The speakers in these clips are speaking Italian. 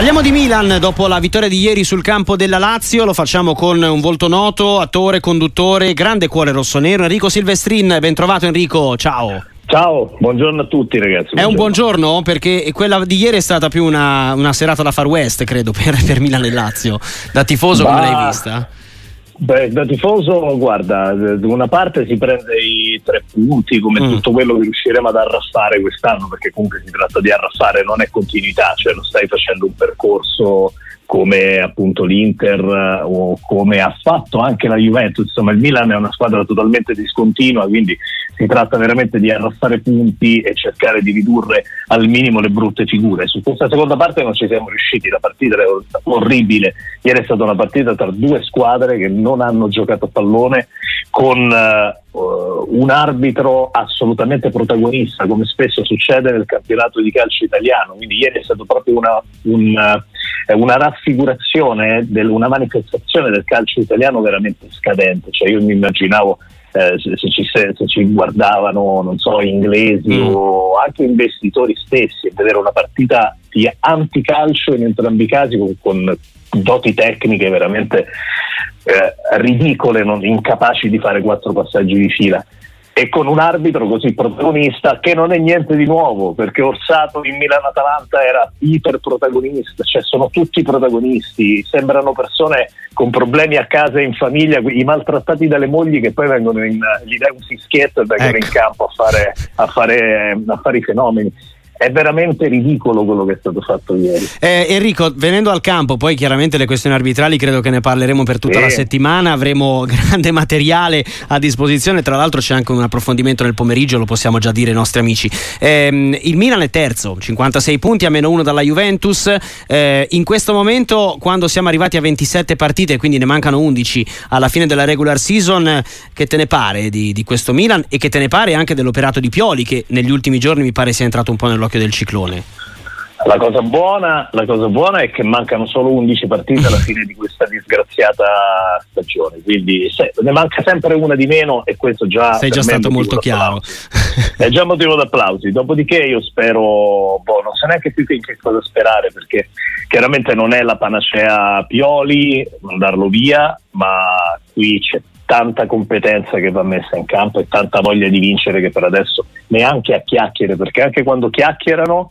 Parliamo di Milan dopo la vittoria di ieri sul campo della Lazio, lo facciamo con un volto noto, attore, conduttore, grande cuore rossonero, Enrico Silvestrin, ben trovato Enrico, ciao. Ciao, buongiorno a tutti ragazzi. Buongiorno. È un buongiorno perché quella di ieri è stata più una, una serata da Far West, credo, per, per Milan e Lazio. Da tifoso bah, come l'hai vista? Beh, da tifoso, guarda, da una parte si prende i tre punti come mm. tutto quello che riusciremo ad arraffare quest'anno, perché comunque si tratta di arraffare, non è continuità, cioè non stai facendo un percorso come appunto l'Inter eh, o come ha fatto anche la Juventus, insomma il Milan è una squadra totalmente discontinua, quindi si tratta veramente di arrassare punti e cercare di ridurre al minimo le brutte figure. Su questa seconda parte non ci siamo riusciti, la partita era orribile, ieri è stata una partita tra due squadre che non hanno giocato a pallone con uh, un arbitro assolutamente protagonista, come spesso succede nel campionato di calcio italiano, quindi ieri è stato proprio una, un una raffigurazione, del, una manifestazione del calcio italiano veramente scadente. Cioè io mi immaginavo eh, se, se, ci, se, ci, guardavano, non so, inglesi mm. o anche investitori stessi e vedere una partita di anticalcio in entrambi i casi con, con doti tecniche veramente eh, ridicole, non, incapaci di fare quattro passaggi di fila e con un arbitro così protagonista che non è niente di nuovo perché Orsato in Milano-Atalanta era iperprotagonista, cioè sono tutti protagonisti, sembrano persone con problemi a casa e in famiglia, i maltrattati dalle mogli che poi vengono in, gli dai un fischietto e vengono ecco. in campo a fare, a, fare, a fare i fenomeni è veramente ridicolo quello che è stato fatto ieri. Eh, Enrico, venendo al campo, poi chiaramente le questioni arbitrali credo che ne parleremo per tutta sì. la settimana, avremo grande materiale a disposizione, tra l'altro c'è anche un approfondimento nel pomeriggio, lo possiamo già dire ai nostri amici. Eh, il Milan è terzo, 56 punti a meno uno dalla Juventus, eh, in questo momento quando siamo arrivati a 27 partite, quindi ne mancano 11 alla fine della regular season, che te ne pare di, di questo Milan e che te ne pare anche dell'operato di Pioli che negli ultimi giorni mi pare sia entrato un po' nell'occhio occhio del ciclone? La cosa, buona, la cosa buona è che mancano solo 11 partite alla fine di questa disgraziata stagione, quindi se, ne manca sempre una di meno e questo già... Sei già stato molto chiaro. è già motivo d'applausi, dopodiché io spero, boh, non so neanche più in che cosa sperare perché chiaramente non è la panacea Pioli, mandarlo via, ma qui c'è tanta competenza che va messa in campo e tanta voglia di vincere che per adesso neanche a chiacchiere, perché anche quando chiacchierano,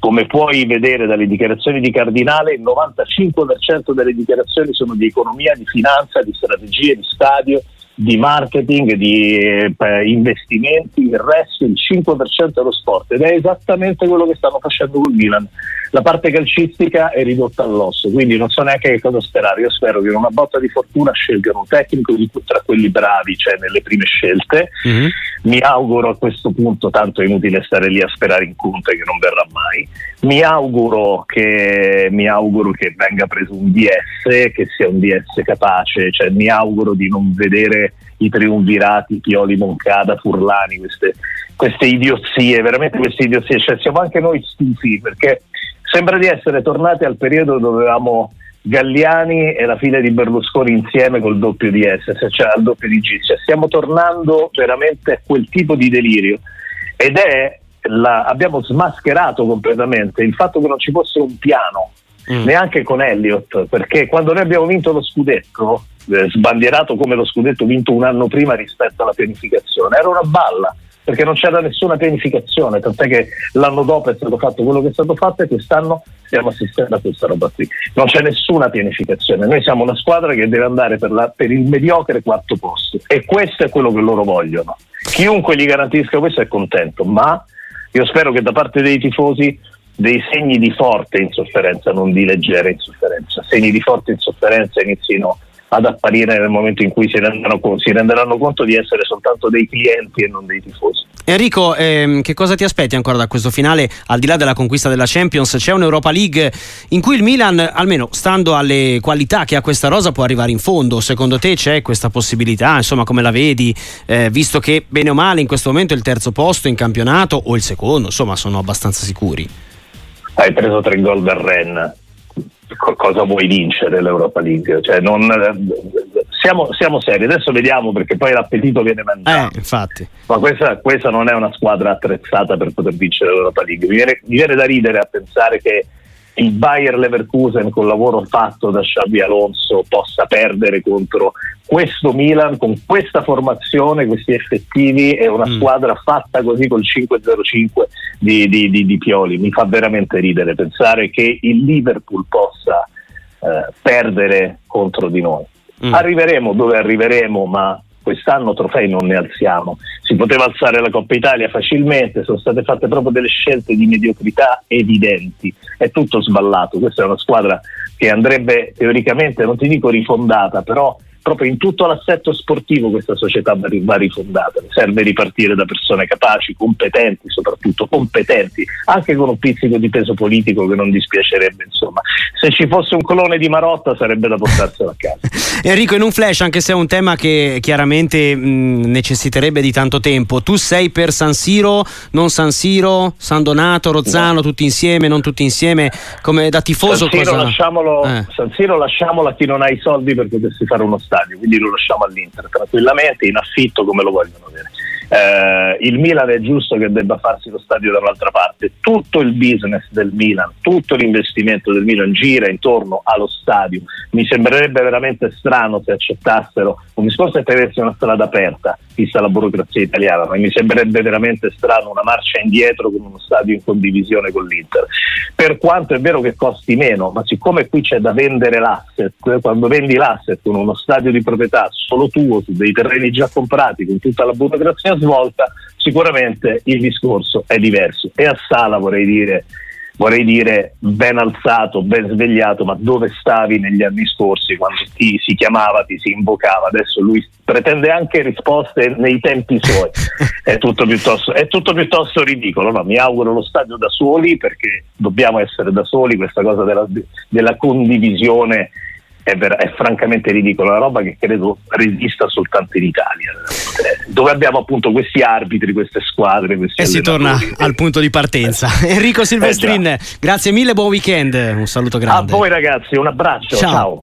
come puoi vedere dalle dichiarazioni di Cardinale, il 95% delle dichiarazioni sono di economia, di finanza, di strategie, di stadio, di marketing, di eh, investimenti, il resto, il 5% è lo sport ed è esattamente quello che stanno facendo col Milan. La parte calcistica è ridotta all'osso, quindi non so neanche che cosa sperare. Io spero che in una botta di fortuna scelgano un tecnico di, tra quelli bravi, cioè nelle prime scelte. Mm-hmm. Mi auguro a questo punto, tanto è inutile stare lì a sperare in Conte che non verrà mai. Mi auguro che, mi auguro che venga preso un DS, che sia un DS capace, cioè mi auguro di non vedere i triunvirati, Pioli, Moncada, Furlani, queste, queste idiozie, veramente queste idiozie, cioè siamo anche noi stufi perché sembra di essere tornati al periodo dove avevamo Galliani e la figlia di Berlusconi insieme col doppio di S, cioè al doppio di cioè stiamo tornando veramente a quel tipo di delirio. Ed è la, abbiamo smascherato completamente il fatto che non ci fosse un piano mm. neanche con Elliott perché quando noi abbiamo vinto lo scudetto eh, sbandierato come lo scudetto vinto un anno prima rispetto alla pianificazione era una balla perché non c'era nessuna pianificazione, tant'è che l'anno dopo è stato fatto quello che è stato fatto e quest'anno stiamo assistendo a questa roba qui. Non c'è nessuna pianificazione, noi siamo una squadra che deve andare per, la, per il mediocre quarto posto e questo è quello che loro vogliono. Chiunque gli garantisca questo è contento, ma io spero che da parte dei tifosi dei segni di forte insofferenza, non di leggera insofferenza, segni di forte insofferenza inizino ad apparire nel momento in cui si, si, renderanno conto di essere soltanto dei clienti e non dei tifosi. Enrico, ehm, che cosa ti aspetti ancora da questo finale? Al di là della conquista della Champions, c'è un'Europa League in cui il Milan, almeno stando alle qualità che ha questa rosa, può arrivare in fondo. Secondo te c'è questa possibilità? Insomma, come la vedi? Eh, visto che bene o male in questo momento è il terzo posto in campionato o il secondo, insomma, sono abbastanza sicuri. Hai preso tre gol dal Ren cosa vuoi vincere l'Europa League? Cioè non, siamo, siamo, seri, adesso vediamo perché poi l'appetito viene mangiato. Eh, Ma questa, questa, non è una squadra attrezzata per poter vincere l'Europa League. Mi viene, mi viene, da ridere a pensare che il Bayer Leverkusen con il lavoro fatto da Xavi Alonso possa perdere contro questo Milan con questa formazione, questi effettivi e una mm. squadra fatta così col 5-0-5 di, di, di, di, Pioli. Mi fa veramente ridere pensare che il Liverpool possa eh, perdere contro di noi. Mm. Arriveremo dove arriveremo, ma quest'anno trofei non ne alziamo. Si poteva alzare la Coppa Italia facilmente, sono state fatte proprio delle scelte di mediocrità evidenti, è tutto sballato. Questa è una squadra che andrebbe teoricamente, non ti dico rifondata, però proprio in tutto l'assetto sportivo questa società va rifondata, serve ripartire da persone capaci, competenti, soprattutto competenti, anche con un pizzico di peso politico che non dispiacerebbe, insomma. Se ci fosse un clone di Marotta sarebbe da portarselo a casa. Enrico, in un flash, anche se è un tema che chiaramente mh, necessiterebbe di tanto tempo, tu sei per San Siro, non San Siro, San Donato, Rozzano, no. tutti insieme, non tutti insieme, come da tifoso San Siro, cosa... lasciamolo, eh. San Siro lasciamolo a chi non ha i soldi per potersi fare uno stadio, quindi lo lasciamo all'Inter tranquillamente, in affitto come lo vogliono avere. Eh, il Milan è giusto che debba farsi lo stadio dall'altra parte, tutto il business del Milan, tutto l'investimento del Milan gira intorno allo stadio. Mi sembrerebbe veramente strano se accettassero un discorso è tenersi una strada aperta, vista la burocrazia italiana, ma mi sembrerebbe veramente strano una marcia indietro con uno stadio in condivisione con l'Inter. Per quanto è vero che costi meno, ma siccome qui c'è da vendere l'asset, quando vendi l'asset con uno stadio di proprietà solo tuo, su dei terreni già comprati, con tutta la burocrazia svolta, sicuramente il discorso è diverso. E a Sala vorrei dire vorrei dire ben alzato, ben svegliato, ma dove stavi negli anni scorsi quando ti si chiamava, ti si invocava? Adesso lui pretende anche risposte nei tempi suoi. È tutto piuttosto, è tutto piuttosto ridicolo. No? Mi auguro lo stadio da soli perché dobbiamo essere da soli, questa cosa della, della condivisione è, ver- è, francamente ridicolo, una roba che credo resista soltanto in Italia, dove abbiamo appunto questi arbitri, queste squadre. Questi e si torna al punto di partenza. Eh. Enrico Silvestrin, eh grazie mille, buon weekend, un saluto grande. A voi ragazzi, un abbraccio, ciao. ciao.